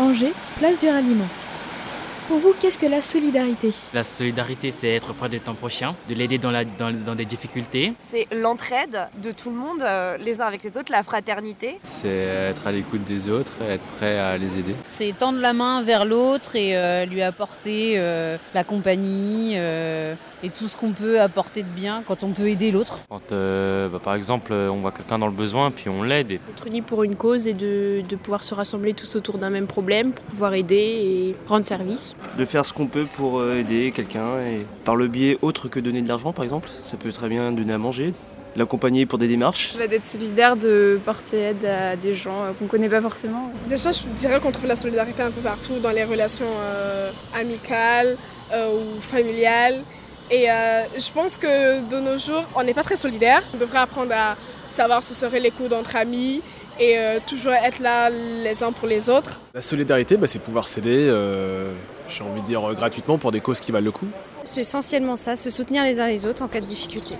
Angers, place du ralliement. Pour vous, qu'est-ce que la solidarité La solidarité, c'est être près de ton prochain, de l'aider dans, la, dans, dans des difficultés. C'est l'entraide de tout le monde, euh, les uns avec les autres, la fraternité. C'est être à l'écoute des autres, être prêt à les aider. C'est tendre la main vers l'autre et euh, lui apporter euh, la compagnie euh, et tout ce qu'on peut apporter de bien quand on peut aider l'autre. Quand euh, bah, par exemple on voit quelqu'un dans le besoin puis on l'aide. et- D'être unis pour une cause et de, de pouvoir se rassembler tous autour d'un même problème pour pouvoir aider et rendre service. De faire ce qu'on peut pour euh, aider quelqu'un et par le biais autre que donner de l'argent par exemple. Ça peut très bien donner à manger, l'accompagner pour des démarches. Bah, D'être solidaire, de porter aide à des gens euh, qu'on connaît pas forcément. Déjà, je dirais qu'on trouve la solidarité un peu partout, dans les relations euh, amicales euh, ou familiales. Et euh, je pense que de nos jours, on n'est pas très solidaire. On devrait apprendre à savoir se serrer les coudes entre amis et euh, toujours être là les uns pour les autres. La solidarité, bah, c'est pouvoir s'aider, euh, j'ai envie de dire euh, gratuitement pour des causes qui valent le coup. C'est essentiellement ça, se soutenir les uns les autres en cas de difficulté.